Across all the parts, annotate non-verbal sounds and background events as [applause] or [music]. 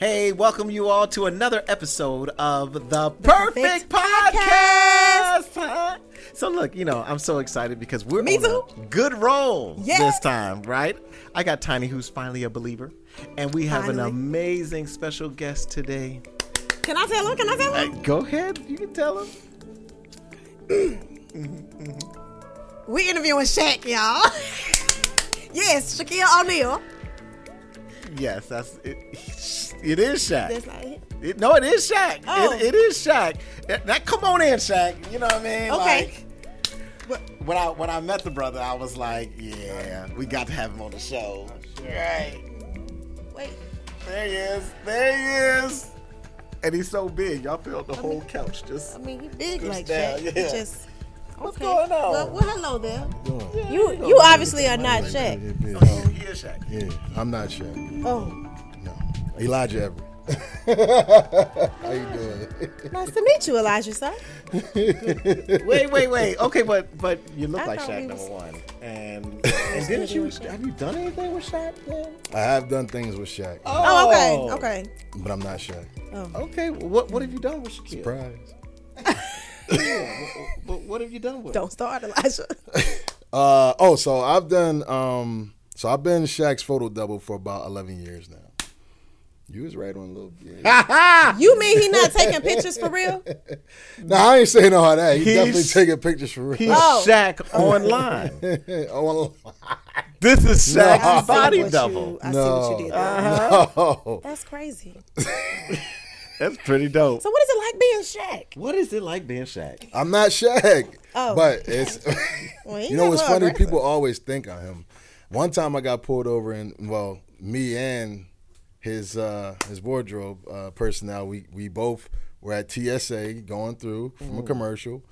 Hey, welcome you all to another episode of the Perfect Perfect, Podcast. Huh? [laughs] So look, you know, I'm so excited because we're Me on too. a good roll Yes. this time, right? I got Tiny, who's finally a believer, and we have Finally. an amazing special guest today. Can I tell him? Can I tell Uh, him? go ahead, you can tell him. We interviewing Shaq, y'all. [laughs] yes, Shaquille O'Neal. Yes, that's it. It is Shaq. That's not it. It- no, it is Shaq. Oh. It, it is Shaq. That- That, come on in, Shaq. You know what I mean? Okay. Like, when I when I met the brother, I was like, yeah, we got to have him on the show. Right. Wait. There he is. There he is. And he's so big. Y'all filled the whole couch. Just I mean, he big like down, Shaq. yeah. He just. What's okay. going on? Well, well, hello there. Doing? You you obviously are not Shaq. Yeah, oh, he is Shaq. yeah, I'm not Shaq. Oh, No, Elijah Everett. [laughs] How you doing? nice to meet you, Elijah, sir. [laughs] Wait, wait, wait. Okay, but but you look I like thought Shaq number was- one. And [laughs] and didn't you have you done anything with Shaq? Then? I have done things with Shaq, Oh, okay, okay. but I'm not Shaq. Okay, well, what what have you done with Shaquille? Surprise. What, what have you done with? Don't start, Elijah. Uh oh, so I've done um so I've been Shaq's photo double for about 11 years now. You was right on a little bit. [laughs] you mean he not taking pictures for real? [laughs] no, I ain't saying all that. He He's- definitely taking pictures for He's real. Oh. Shaq [laughs] online. oh, this is No. Shaq's I see body what double. You, I see what you did. there. no. Uh-huh. That's crazy. That's pretty dope. So what is it like being Shaq? What is it like being Shaq? I'm not Shaq. Oh. But it's Well, you know what's funny? aggressive. People always think of him. One time I got pulled over and well, me and his uh his wardrobe uh personnel, we we both were at TSA going through from a commercial.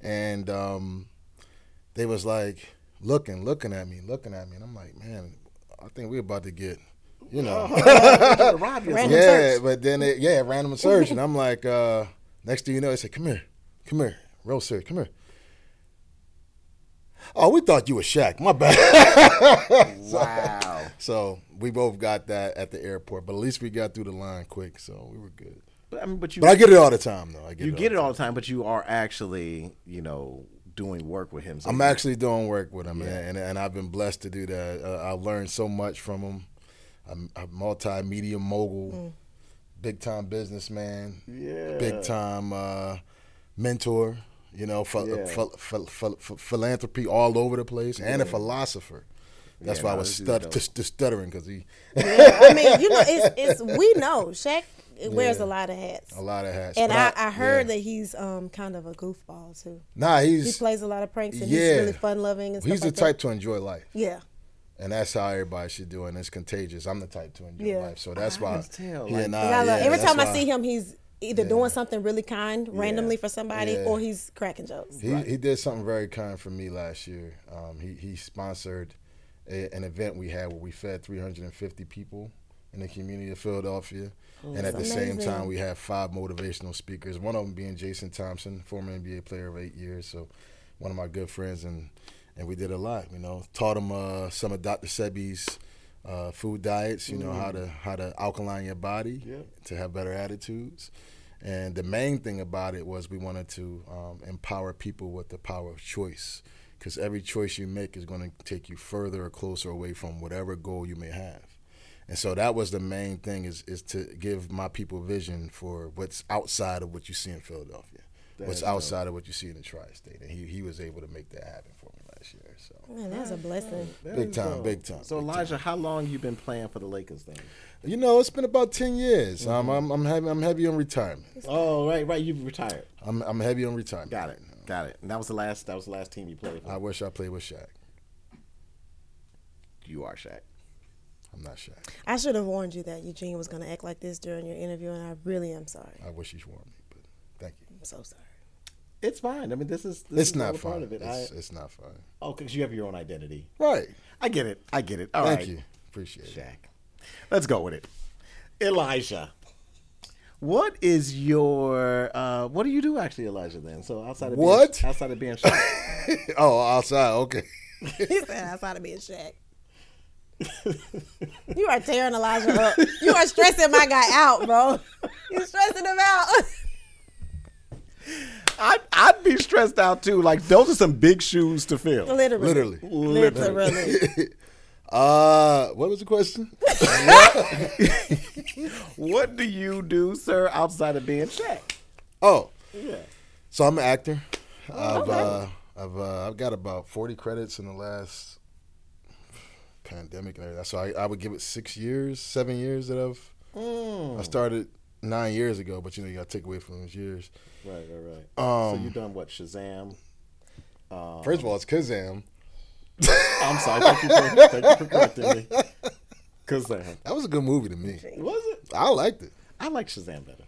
And um they was like looking, looking at me, looking at me, and I'm like, man, I think we're about to get you know. [laughs] [laughs] Yeah, search. but then it, yeah, random search, and I'm like, uh, next thing you know, they said, "Come here, come here, real search, come here." Oh, we thought you were Shaq. My bad. [laughs] Wow. so we both got that at the airport, but at least we got through the line quick, so we were good. But I mean, but you But I get it all the time, though. I get you it get it all. all the time, but you are actually, you know, doing work with him. So I'm actually doing work with him, Yeah. and, and I've been blessed to do that. Uh, I've learned so much from him. I'm a multimedia mogul, big time businessman. yeah. big time uh, mentor. You know, ph- Yeah. ph- ph- ph- ph- philanthropy all over the place, and a philosopher. That's why I was this is stud- just, just stuttering because he Yeah, [laughs] I mean, you know, it's, it's we know Shaq wears Yeah. a lot of hats, a lot of hats. and But I, I heard yeah. that he's um kind of a goofball too. nah, he's He plays a lot of pranks and Yeah. he's really fun loving and he's the like type that. to enjoy life, Yeah, and that's how everybody should do it. And it's contagious. I'm the type to enjoy life, so that's why. can tell, like- nah, Like, I yeah, every time I see him, he's either Yeah. doing something really kind randomly for somebody, Yeah. or he's cracking jokes. He, he did something very kind for me last year. Um, he, he sponsored a, an event we had where we fed 350 people in the community of Philadelphia. and at the That's same time, we had five motivational speakers, one of them being Jason Thompson, former NBA player of eight years. So, one of my good friends. And, and we did a lot, you know, taught him uh, some of Dr. Sebi's uh, food diets, you know, how to how to alkaline your body Yeah. to have better attitudes. And the main thing about it was we wanted to um, empower people with the power of choice, because every choice you make is going to take you further or closer away from whatever goal you may have. And so that was the main thing is is to give my people vision for what's outside of what you see in Philadelphia, That what's dope. outside of what you see in the tri-state. And he he was able to make that happen for me last year. So Man, that's a blessing. That Big time, dope. big time, So big Elijah, how long you been playing for the Lakers then? you know, it's been about ten years. Um, I'm I'm heavy I'm heavy on retirement. Oh, right, right. You've retired. I'm I'm heavy on retirement. Got it. Got it. And that was the last. That was the last team you played for. I wish I played with Shaq. you are Shaq. I'm not Shaq. I should have warned you that Eugene was going to act like this during your interview, and I really am sorry. I wish he'd warned me, but thank you. I'm so sorry. It's fine. I mean, this is this It's is all not a part fun. of it. It's, I, it's not fun. oh, because you have your own identity. Right. I get it. I get it. All right, Thank you. Appreciate it. Shaq. Let's go with it. Elijah, what is your uh, what do you do actually, Elijah? Then, so outside of What? being, [laughs] outside of being Shaq, [laughs] oh, outside. Okay. [laughs] he said outside of being Shaq. You are tearing Elijah up. You are stressing my guy out, bro. You're stressing him out. I'd, I'd be stressed out too. Like those are some big shoes to fill. Literally. Literally. Literally. [laughs] Uh, what was the question? [laughs] What do you do, sir, outside of being Shaq? Oh, Yeah. so I'm an actor. I've okay. uh, I've uh, I've got about 40 credits in the last pandemic. and everything. So I, I would give it six years, seven years that I've. Mm. I started nine years ago, but you know you got to take away from those years. Right, right, right. so Um, you done what? Shazam. First of all, it's Kazam. I'm sorry. Thank you for, thank you for correcting me. Kazam. That was a good movie to me. Was it? I liked it. I like Shazam better.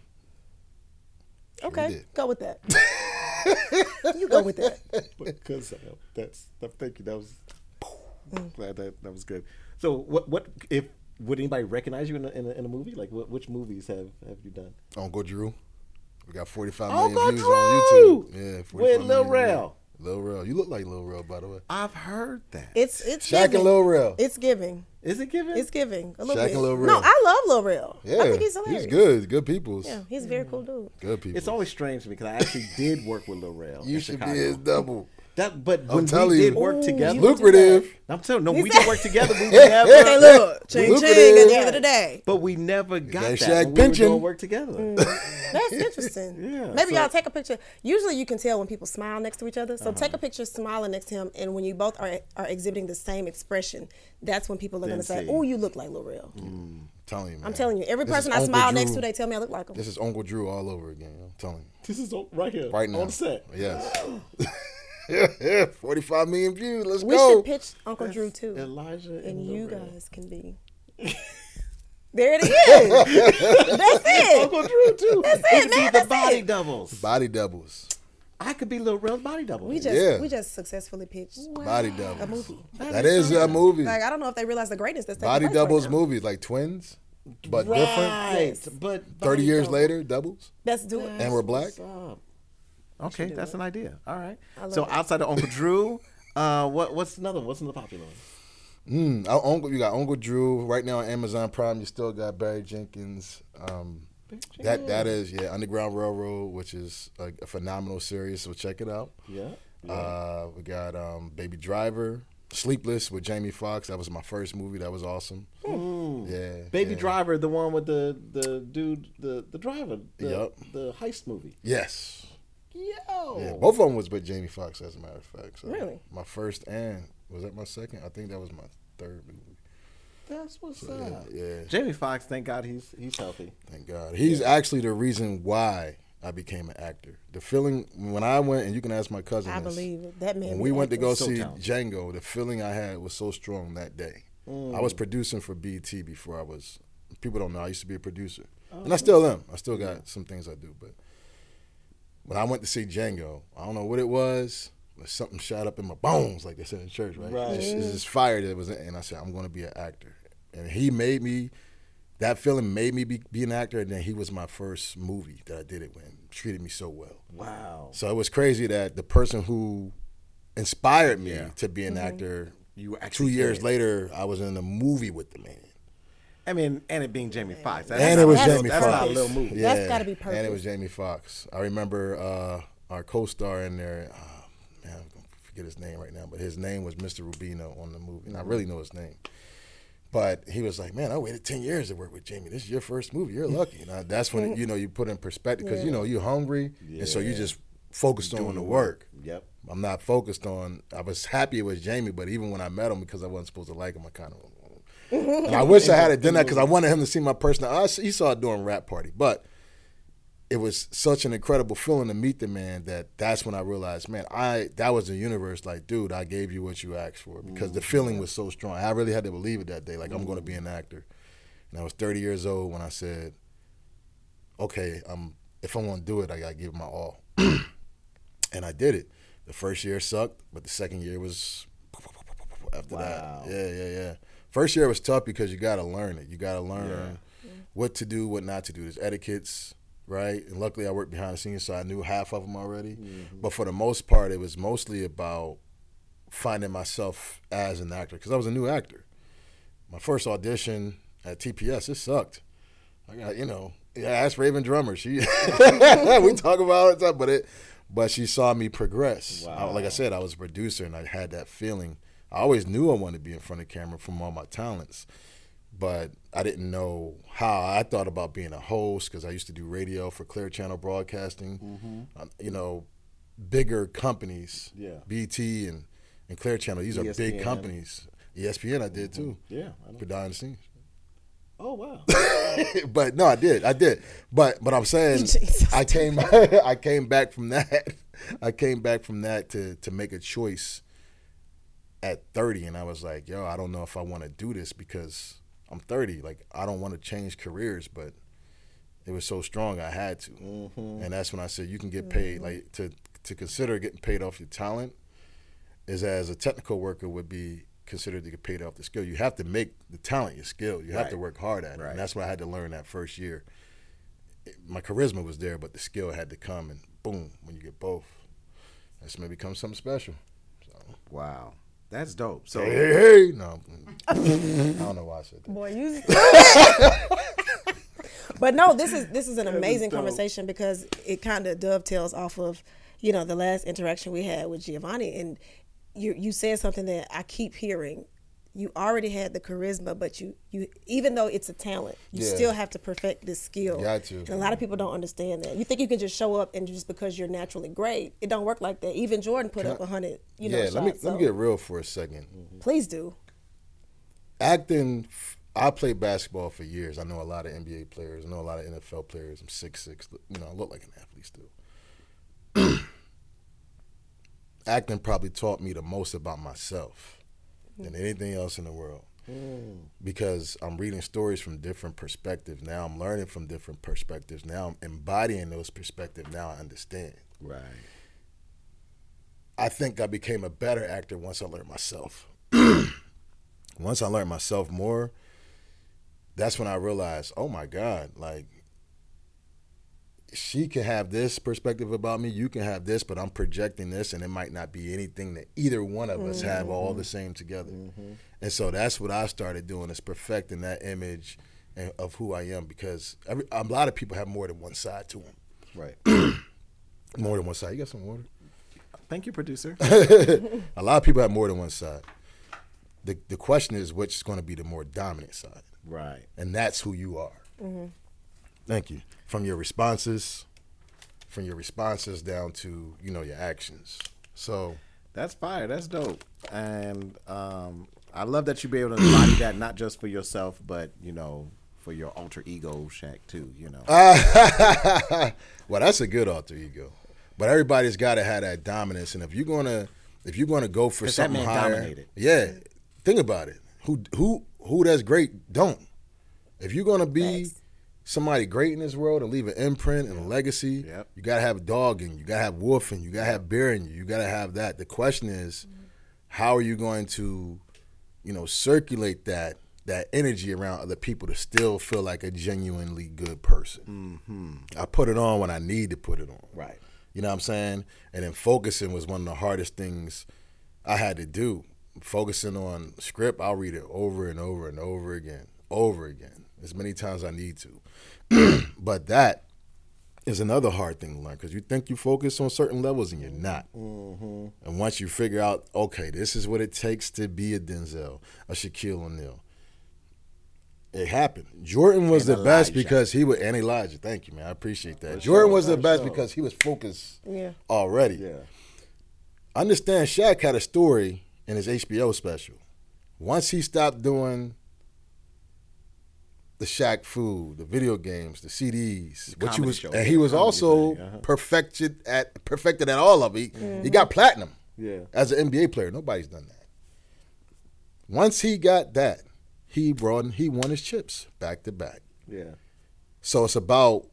Okay. Go with that. [laughs] you go with that. But Kazam. That's. that- Thank you. That was. Glad that that was good. So what? What if? Would anybody recognize you in a, in a, in a movie? Like what? Which movies have have you done? Uncle Drew. We got 45 million Uncle views Drew! on YouTube. Yeah, 45 With Lil million Rel. views. Lil Rel. You look like Lil Rel, by the way. I've heard that. It's it's Shaq giving. and Lil Rel. It's giving. Is it given? It's giving. A little Shaq bit. and Lil Rel. No, I love Lil Rel. Yeah, I think he's hilarious. He's good. Good people. Yeah, he's a very cool dude. Good people. It's always strange to me because I actually did work with Lil Rel. you in should Chicago. be his double. That, but I'm when we telling did you. work Ooh, together, you- Lucrative. I'm telling you, no, we did work together. We [laughs] never, Okay, look, ching ching at the end of the day. but we never got That that when we were pension. doing work together. Mm. [laughs] That's interesting. [laughs] Yeah, Maybe so- y'all take a picture. Usually, you can tell when people smile next to each other. So uh-huh. take a picture smiling next to him, and when you both are are exhibiting the same expression, that's when people are going to say, "Oh, you look like Lil Rel." I'm mm, telling you, man. I'm telling you, every This person I Uncle smile Drew. next to, they tell me I look like him. This is Uncle Drew all over again. I'm telling you. This is right here, Right now. on set. Yes. [gasps] yeah, [laughs] 45 million views. Let's We go. We should pitch Uncle Drew too, Elijah and, and you Rel. guys can be. there it is. [laughs] That's it. Uncle Drew too. That's it it, man, be the that's body it. doubles. Body doubles. I could be Lil Rel's body double. We just Yeah. we just successfully pitched Body doubles. a movie. That is a movie. Like I don't know if they realize the greatness that's taking Body place right doubles now. movies like twins, but different. right, Yes. but 30 years double. later, doubles. Let's do it. And we're black. What's up? Okay, that's an idea. All right. So it. outside of Uncle Drew, uh, what what's another? one? What's another popular one? Mm, our uncle, you got Uncle Drew right now on Amazon Prime. You still got Barry Jenkins. Um, that that is yeah, Underground Railroad, which is a, a phenomenal series. So check it out. Yeah. Uh, we got um, Baby Driver, Sleepless with Jamie Foxx. That was my first movie. That was awesome. Yeah, Baby yeah. Driver, the one with the the dude, the the driver, the, Yup. the heist movie. Yes. Yo. Yeah, both of them was with Jamie Foxx, as a matter of fact. So Really? My first and was that my second? I think that was my third movie. That's what's Yeah, up. yeah. Jamie Foxx, thank God he's he's healthy. Thank God. He's actually the reason why I became an actor. The feeling when I went, and you can ask my cousin. I this, believe it. That man. When we went to go So see talented. Django, the feeling I had was so strong that day. I was mm. producing for BT before I was. People don't know I used to be a producer, and I still am. I still got some things I do, but when I went to see Django, I don't know what it was. But something shot up in my bones, like they said in church, right? Right. It's, it's just fire that was, in, and I said, I'm going to be an actor. And he made me. That feeling made me be, be an actor, and then he was my first movie that I did it with. and Treated me so well. Wow. So it was crazy that the person who inspired me Yeah. to be an mm-hmm. actor, You were two years did. later, I was in a movie with the man. I mean, and it being Jamie Foxx. That's and it was That's Jamie That's Foxx. not a little movie. That's gotta be perfect. And it was Jamie Foxx. I remember uh, our co-star in there. Uh, man, I'm gonna forget his name right now, but his name was Mr. Rubino on the movie, and I really know his name. But he was like, "Man, I waited ten years to work with Jamie. This is your first movie. You're lucky." And I, that's when you know you put in perspective because you know you're hungry, and so you just focused on the work. Yep. I'm not focused on. I was happy it was Jamie, but even when I met him, because I wasn't supposed to like him, I kind of. Mm-hmm. And I wish I mm-hmm. had done that because I mm-hmm. wanted him to see my personal. I, he saw it during rap party, but it was such an incredible feeling to meet the man that that's when I realized, man, I that was the universe. Like, dude, I gave you what you asked for because the feeling was so strong. I really had to believe it that day. Like, I'm going to be an actor. And I was 30 years old when I said, okay, um, if I'm going to do it, I got to give it my all. [clears throat] and I did it. The first year sucked, but the second year was after Wow. that. Yeah, yeah, yeah. First year was tough because you got to learn it. You got to learn what to do, what not to do. There's etiquettes, right? And luckily, I worked behind the scenes, so I knew half of them already. Mm-hmm. But for the most part, it was mostly about finding myself as an actor because I was a new actor. my first audition at TPS, it sucked. I got, you know, yeah, ask Raven Drummer. She, [laughs] we talk about it all the time, but it, but she saw me progress. I- like I said, I was a producer and I had that feeling. I always knew I wanted to be in front of camera from all my talents, but I didn't know how. I thought about being a host because I used to do radio for Clear Channel Broadcasting. Uh, you know, bigger companies, Yeah. BT and, and Clear Channel. These are big companies. ESPN, I did too. Yeah. I know. For behind the scenes. Oh wow. [laughs] but no, I did, I did. But but I'm saying, [laughs] Jesus. I came, [laughs] I came back from that. I came back from that to to make a choice at 30, and I was like, yo, I don't know if I want to do this because I'm 30. Like I don't want to change careers, but it was so strong, I had to. Mm-hmm. And that's when I said, you can get paid. Mm-hmm. Like to to consider getting paid off your talent is as a technical worker would be considered to get paid off the skill. You have to make the talent your skill. You have to work hard at it. Right. And that's what I had to learn that first year. My charisma was there, but the skill had to come. And boom, when you get both, that's when it becomes something special. So, Wow, that's dope. So hey, hey, hey. No, [laughs] I don't know why I said that. Boy, you. [laughs] but no, this is this is an amazing dope. conversation because it kind of dovetails off of, you know, the last interaction we had with Giovanni, and you you said something that I keep hearing. You already had the charisma, but you you even though it's a talent, you Yeah. still have to perfect this skill. Got to. And a lot of people don't understand that. You think you can just show up and just because you're naturally great, it don't work like that. Even Jordan put up a hundred, you know, yeah, shots. let me so let me get real for a second. Mm-hmm. please do. acting i played basketball for years i know a lot of nba players i know a lot of nfl players i'm six six you know i look like an athlete still [clears throat] acting probably taught me the most about myself than anything else in the world. Because i'm reading stories from different perspectives. Now i'm learning from different perspectives. Now i'm embodying those perspectives. Now i understand. Right. I think I became a better actor once I learned myself. [clears throat] once I learned myself more, that's when I realized, oh my God, like she can have this perspective about me, you can have this, but I'm projecting this, and it might not be anything that either one of us have all the same together. Mm-hmm. And so that's what I started doing is perfecting that image of who I am because every, a lot of people have more than one side to them. Right. [clears throat] More than one side. You got some water? Thank you, producer. [laughs] A lot of people have more than one side. The the question is which is going to be the more dominant side, right. and that's who you are. Mm-hmm. Thank you. From your responses, from your responses down to you know your actions. So That's fire. That's dope. And um, I love that you be able to embody that not just for yourself, but you know, for your alter ego, Shaq too. You know. [laughs] well, that's a good alter ego, but everybody's got to have that dominance. And if you're gonna if you're gonna go for something man higher, dominated. yeah, think about it. Who who who that's great don't. If you're gonna be Facts. Somebody great in this world and leave an imprint and a legacy, Yep. you gotta have dog in you. Gotta have wolf in you. You gotta have bear in you. You gotta have that. The question is, mm-hmm. how are you going to, you know, circulate that that energy around other people to still feel like a genuinely good person? Mm-hmm. I put it on when I need to put it on. Right. You know what I'm saying? And then focusing was one of the hardest things I had to do. Focusing on script, I'll read it over and over and over again, over again, as many times I need to. [clears throat] but that is another hard thing to learn because you think you focus on certain levels and you're not. And once you figure out, okay, this is what it takes to be a Denzel, a Shaquille O'Neal, it happened. Jordan was And the best because he was, and Elijah, thank you, man. I appreciate that. Jordan was the best because he was focused Yeah. already. Yeah. Understand Shaq had a story in his HBO special. Once he stopped doing the Shaq food, the video games, the CDs, which he comedy was, show. and he was also thing, uh-huh. perfected at perfected at all of it. He, he got platinum Yeah. as an NBA player. Nobody's done that. Once he got that, he brought he won his chips back to back. Yeah. So it's about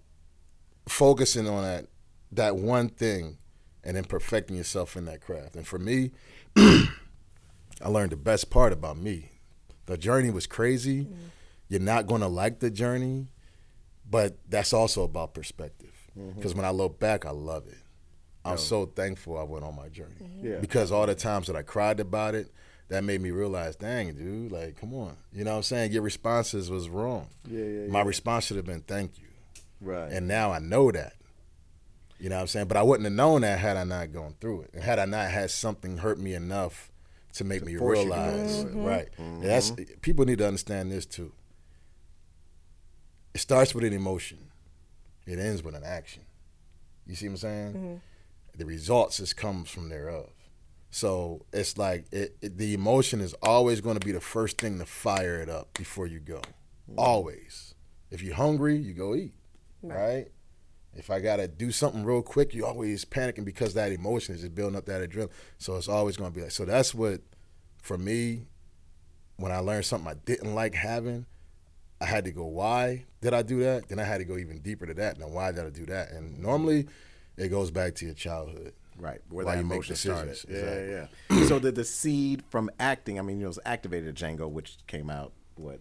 focusing on that that one thing and then perfecting yourself in that craft. And for me, [clears throat] I learned the best part about me. The journey was crazy. You're not going to like the journey, but that's also about perspective. Mm-hmm. Because when I look back, I love it. I'm so thankful I went on my journey. Mm-hmm. Yeah. Because all the times that I cried about it, that made me realize, dang, dude, like, come on. You know what I'm saying? Your responses was wrong. Yeah, yeah, My yeah. response should have been thank you. Right. And now I know that. You know what I'm saying? But I wouldn't have known that had I not gone through it. And had I not had something hurt me enough to make me to go realize. through it. Right. Mm-hmm. And that's people need to understand this too. It starts with an emotion. It ends with an action. You see what I'm saying? Mm-hmm. The results just comes from thereof. So it's like it, it- the emotion is always going to be the first thing to fire it up before you go. Mm-hmm. Always. If you're hungry, you go eat. Right. If I gotta do something real quick, you always panicking because that emotion is just building up that adrenaline. So it's always gonna be like. So that's what, for me, when I learned something I didn't like having, I had to go, why did I do that? Then I had to go even deeper to that. Now, why did I do that? And normally, it goes back to your childhood. Right, where Why that you make emotion started. Yeah, exactly. yeah, yeah. [clears throat] so the the seed from acting, I mean, you know, it was activated Django, which came out what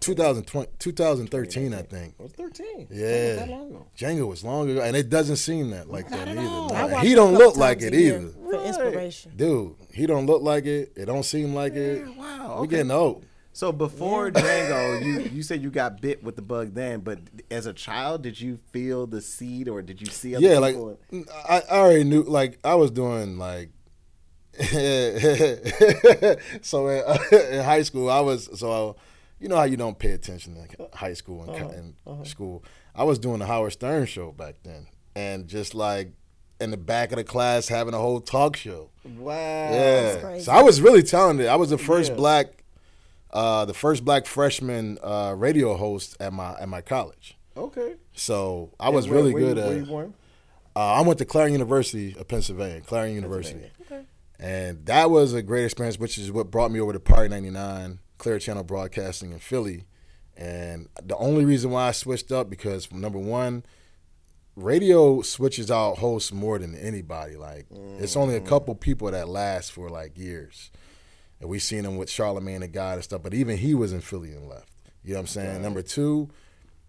2020, 2013, I think. I was 13. Yeah, Not that long ago. Django was long ago, and it doesn't seem that like that either. all. No, I watch he don't look like it either. For inspiration. Dude, he don't look like it. It don't seem like it. wow, We okay. getting old. So before Django, you [laughs] you said you got bit with the bug then, but as a child, did you feel the seed or did you see other Yeah, like? I, I already knew. Like I was doing like. [laughs] so in, [laughs] in high school, I was so you know how you don't pay attention in high school and, co- uh-huh, and uh-huh. school. I was doing the Howard Stern show back then, and just like in the back of the class having a whole talk show. Wow. Yeah. crazy. So I was really talented. I was the first Yeah. black, uh, the first black freshman uh, radio host at my at my college. Okay. So I was where- really where good you, at. Where you born? Uh, I went to Clarion University of Pennsylvania, Clarion University. Okay. And that was a great experience, which is what brought me over to Power 99, Clear Channel Broadcasting in Philly. And the only reason why I switched up because number one, radio switches out hosts more than anybody. Like it's only a couple people that last for like years. And we seen him with Charlemagne the God and stuff, but even he was in Philly and left. You know what I'm saying? Number two,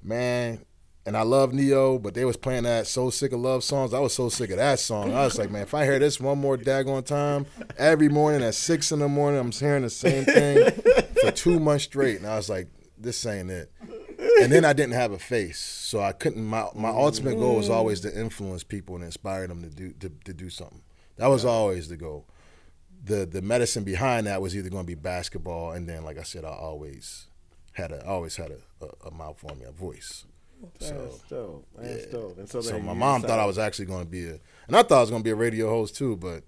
man, and I love Ne-Yo, but they was playing that So Sick of Love songs. I was so sick of that song. I was like, man, if I hear this one more daggone time, every morning at six in the morning, I'm hearing the same thing for two months straight. And I was like, this ain't it. And then I didn't have a face. So I couldn't my, my ultimate goal was always to influence people and inspire them to do to, to do something. That was always the goal. The the medicine behind that was either going to be basketball and then like I said, I always had a I always had a, a, a mouth on me, a voice. So That's dope. That's dope. And so, so my you mom thought I was actually going to be a, and I thought I was going to be a radio host too, but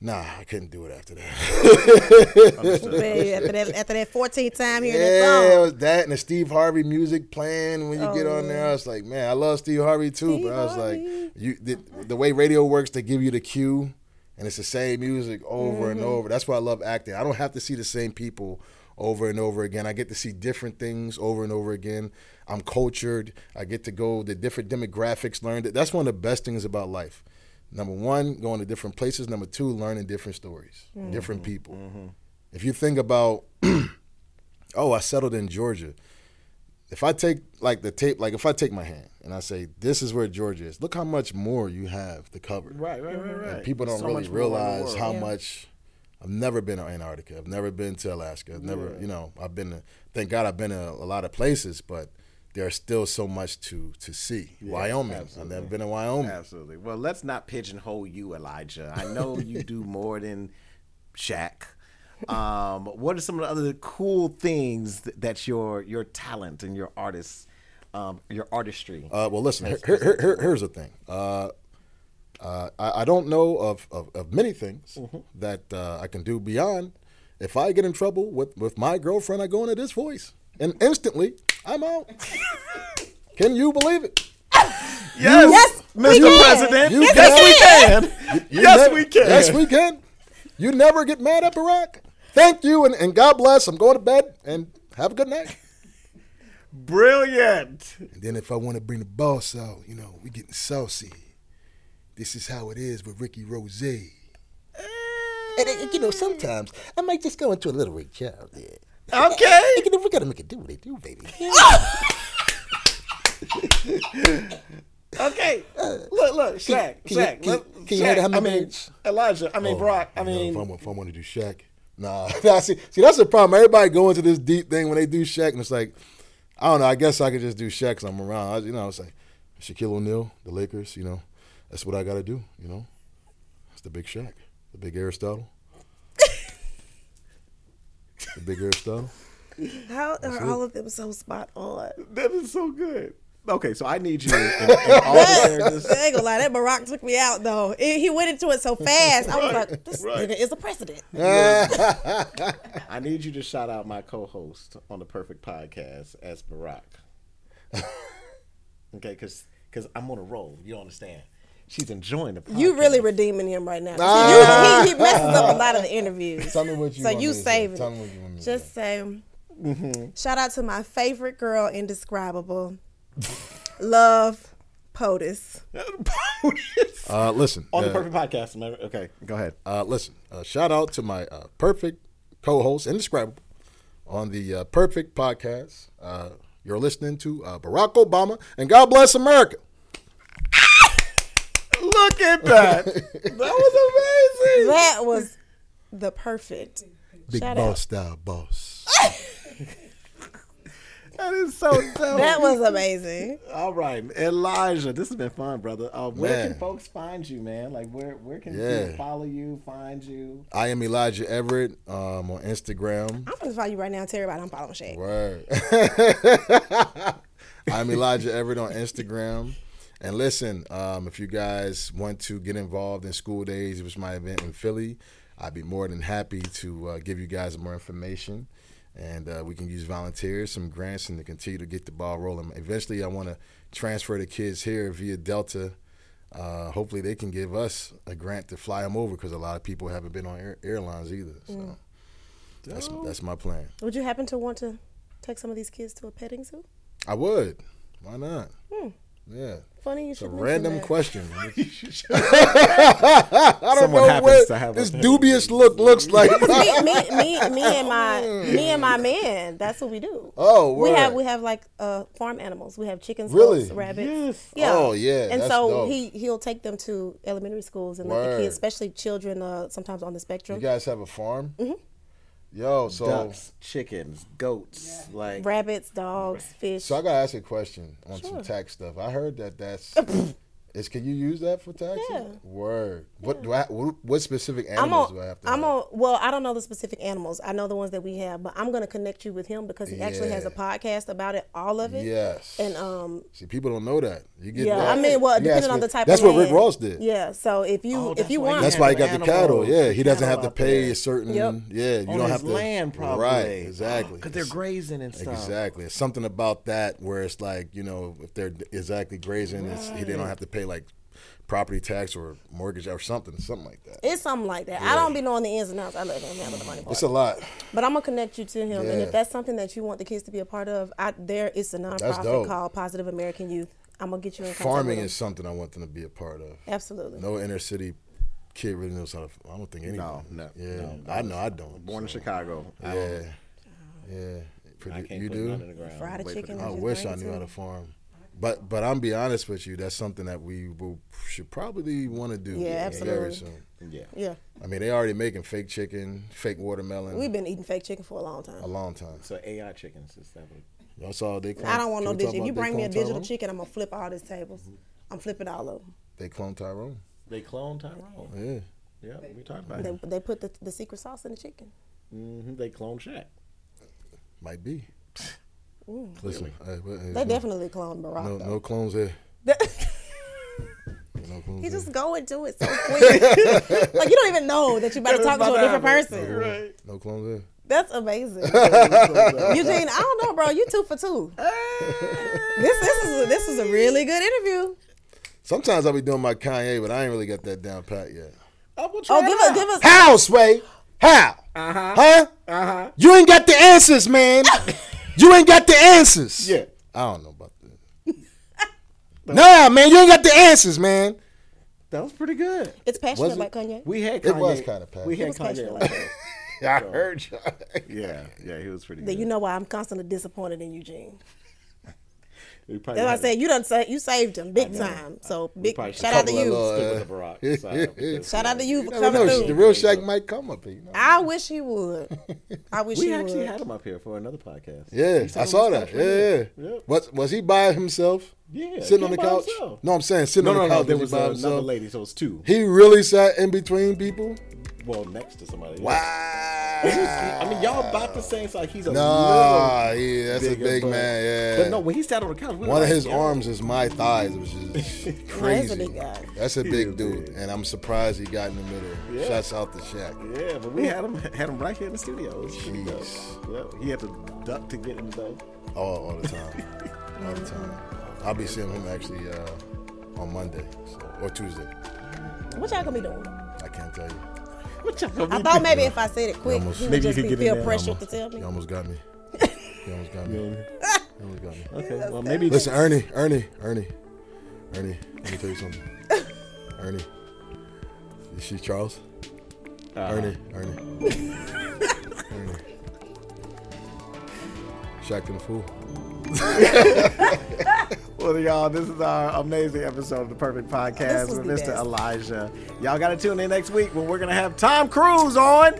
nah, I couldn't do it after that. [laughs] Man, after that, after that 14th time hearing that yeah, it song. was that and the Steve Harvey music playing when you get on oh, there. I was like, man, I love Steve Harvey too, Steve but I was Harvey. like, you the, the way radio works, they give you the cue, and it's the same music over and Mm-hmm. over. That's why I love acting. I don't have to see the same people over and over again. I get to see different things over and over again. I'm cultured. I get to go the different demographics, learn that. That's one of the best things about life. Number one, going to different places. Number two, learning different stories, different people. If you think about, [clears throat] oh, I settled in Georgia. If I take like the tape, like if I take my hand and I say, this is where Georgia is, look how much more you have to cover. Right, right, right, right. And people don't So really much more in the realize how Yeah. much. I've never been to Antarctica. I've never been to Alaska. I've never, you know, I've been. To, thank God, I've been to a lot of places, but there's still so much to to see. Wyoming. absolutely. I've never been to Wyoming. Absolutely. Well, let's not pigeonhole you, Elijah. I know you do more than Shaq. Um, what are some of the other cool things th- that your your talent and your artists, um, your artistry? Uh, well, listen. Here, here, here- here- here's the thing. Uh, uh, I, I don't know of, of, of many things that uh, I can do beyond. If I get in trouble with, with my girlfriend, I go into this voice, and instantly I'm out. [laughs] can you believe it? yes, Yes, we Mr. can. President. You yes, can. we can. You yes, never- we can. Yes, we can. You never get mad at Barack. Thank you, and, and God bless. I'm going to bed, and have a good night. [laughs] Brilliant. And then if I want to bring the boss out, you know, we getting saucy. This is how it is with Ricky Rozay. And, uh, you know, sometimes I might just go into a little Charles there. Okay. [laughs] You know, we gotta make it do what they do, baby. [laughs] Okay, look, look, Shaq, can you- Shaq. can- let- can you hear the Shaq, I mean. Elijah. I mean, Oh, Barack. I you know, mean, if I, if I want to do Shaq, nah. [laughs] Nah, see, see, that's the problem. Everybody go into this deep thing when they do Shaq, and it's like, I don't know. I guess I could just do Shaq because I'm around. I, you know, it's like Shaquille O'Neal, the Lakers. You know, that's what I got to do. You know, it's the big Shaq, the big Aristotle, the big Aristotle. How are all of them so spot on? that is so good. Okay, so I need you in, in [laughs] all the characters. I ain't gonna lie, that Barack took me out though. He he went into it so [laughs] fast. I was like, this right. nigga is a president. [laughs] I need you to shout out my co-host on the Perfect Podcast as Barack. okay, because because I'm on a roll. You understand? She's enjoying the podcast. You really redeeming him right now. See, you, he, he messes up a lot of the interviews. Tell me what you So want you me to say. saving Tell it. me what you want me to Just say, mm-hmm. shout out to my favorite girl, indescribable, love, POTUS. [laughs] Uh, listen, on the uh, Perfect Podcast. remember? Okay, go ahead. Uh, listen, uh, shout out to my uh, perfect co-host, indescribable, on the uh, Perfect Podcast. Uh, you're listening to uh, Barack Obama, and God bless America. [laughs] Look at that. [laughs] that was amazing. That was the perfect. Big Shout boss out. style boss. That is so [laughs] dope. That was amazing. All right, Elijah. This has been fun, brother. Uh, where Man. can folks find you, man? Like, where where can Yeah. people follow you, find you? I am Elijah Everett um, on Instagram. I'm gonna follow you right now and tell everybody I'm following Shaq. Word. [laughs] I'm Elijah Everett on Instagram. And listen, um, if you guys want to get involved in School Days, which is my event in Philly, I'd be more than happy to uh, give you guys more information. And uh, we can use volunteers, some grants, and to continue to get the ball rolling. Eventually, I want to transfer the kids here via Delta. Uh, hopefully, they can give us a grant to fly them over because a lot of people haven't been on air- airlines either. So that's, that's my plan. Would you happen to want to take some of these kids to a petting zoo? I would. Why not? Yeah. Funny you It's a should mention random that. question. [laughs] [laughs] I don't Someone know happens what to have this petting dubious look looks like. me, me, me, me [laughs] and my me and my man. That's what we do. Oh, we have we have like uh, farm animals. We have chickens, Really? goats, rabbits. Yes. Yeah. Oh, yeah, And so dope. he he'll take them to elementary schools and let the kids, especially children, uh, sometimes on the spectrum. you guys have a farm? Mm-hmm. Yo, so Ducks, chickens, goats, like Rabbits, dogs, fish. so I gotta ask you a question on some Sure. tax stuff. I heard that that's [laughs] is can you use that for taxes? Yeah. Word. What do I? What, what specific I'm animals on. do I have to? I'm have? on. Well, I don't know the specific animals. I know the ones that we have, but I'm going to connect you with him because he actually has a podcast about it, all of it. Yes. And um, See, people don't know that. You get yeah, that. I mean, well, You depending ask on the type. Of. That's of what Rick. Ross did. Yeah. So if you Oh, if you want, That's why he got Handle the cattle. Yeah, he doesn't have to pay a certain. Yep. Yeah, you on don't his have to. land, probably. Right, exactly. [gasps] Because they're grazing and stuff. Exactly. It's something about that where it's like you know if they're exactly grazing, it's, he they don't have to pay like property tax or mortgage or something, something like that. it's something like that. I don't be knowing the ins and outs. I let him handle the money part. It's a lot. But I'm gonna connect you to him, and if that's something that you want the kids to be a part of, I, there is a nonprofit called Positive American Youth. I'm gonna get you in contact Farming with is something I want them to be a part of. absolutely. No inner city kid really knows how to. I don't think anyone. No, no, Yeah, no. I know. I don't. Born in Chicago. I Yeah, don't- yeah. I can't you put do. nothing in the ground. Fried Wait chicken I wish I knew to how to farm. But but I'm be honest with you, that's something that we will, should probably want to do. Yeah, Very absolutely. soon. Yeah. Yeah, I mean, they already making fake chicken, fake watermelon, we've been eating fake chicken for a long time. a long time. So AI chickens is that what? Y'all they. Clone, I don't want no can we digital. If you bring me a digital Tyrone? chicken, I'm gonna flip all these tables. I'm flipping all of them. They clone Tyrone. They clone Tyrone. Yeah. Yeah, we talked about They, it. they put the, the secret sauce in the chicken. hmm They clone Shaq. Might be. Listen, uh, what- uh, They definitely cloned Barack. no though. no clones there. [laughs] No [laughs] clones He there. just go and do it so quick. [laughs] like you don't even know that you're about to talk to a different person. Right. No clones there. That's amazing. Eugene, I don't know, bro. You two for two. this this is a, this is a really good interview. Sometimes I'll be doing my Kanye, but I ain't really got that down pat yet. Oh, we'll try Oh, it give out. us give us. How, Sway? How? Uh-huh. Huh? Uh-huh. You ain't got the answers, man. You ain't got the answers. Yeah. I don't know about that. [laughs] nah, man, you ain't got the answers, man. That was pretty good. It's passionate Was it? like Kanye. We had Kanye. It was kinda passionate. We It had was Kanye passionate like like that. I heard you. Yeah, yeah, he was pretty That good. you know why I'm constantly disappointed in Eugene. We probably That's why I had- said you done sa- you saved him big time. So big shout out to you. little, uh, Barack side, Shout out to you You for coming through. The real Shaq might come up here. You know? I wish he would. [laughs] I wish We he actually would. had him up here for another podcast. Yeah, I saw that. Yeah, yeah. Yep. Was was he by himself? Yeah, sitting on the couch. himself. No, I'm saying sitting No, on no, the no. couch. There he was another himself? lady, so it's two. He really sat in between people. Well, next to somebody. Wow. [laughs] I mean, y'all about the same size. He's a Nah, little yeah, that's a big but- man. Yeah. But no, when he sat on the couch, we One of like, his yo. arms is my thighs. It was just That's a big guy. That's a big is dude, big. and I'm surprised he got in the middle. Yeah. Shouts out the Shaq. Yeah, but we had him had him right here in the studio. It was pretty dope. Jeez. Yeah, he had to duck to get in the though. All, all the time. all the time. [laughs] I'll be seeing him actually uh, on Monday so, or Tuesday. What y'all gonna be doing? I can't tell you. What y'all gonna I thought maybe if I said it quick, almost- he would Maybe you just could be feel pressure almost, to tell me. You almost got me. You almost got me. [laughs] You almost got me. Okay, well maybe Listen, Ernie, Ernie, Ernie, Ernie. Let me tell you something. [laughs] Ernie, is she Charles? Uh-huh. Ernie, Ernie, [laughs] Ernie. Shaq and the Fool. Well, y'all, this is our amazing episode of the Perfect Podcast with Mr. best. Elijah. Y'all got to tune in next week when we're going to have Tom Cruise on.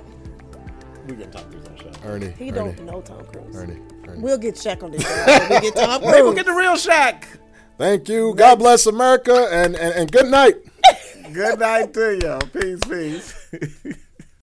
we gonna talk this on show. Ernie, He Ernie, don't know Tom Cruise. Ernie, Ernie. We'll get Shaq on this show. We'll get Tom [laughs] Maybe we'll get the real Shaq. Thank you. God bless America and, and, and good night. Good night to you. Peace, peace. [laughs]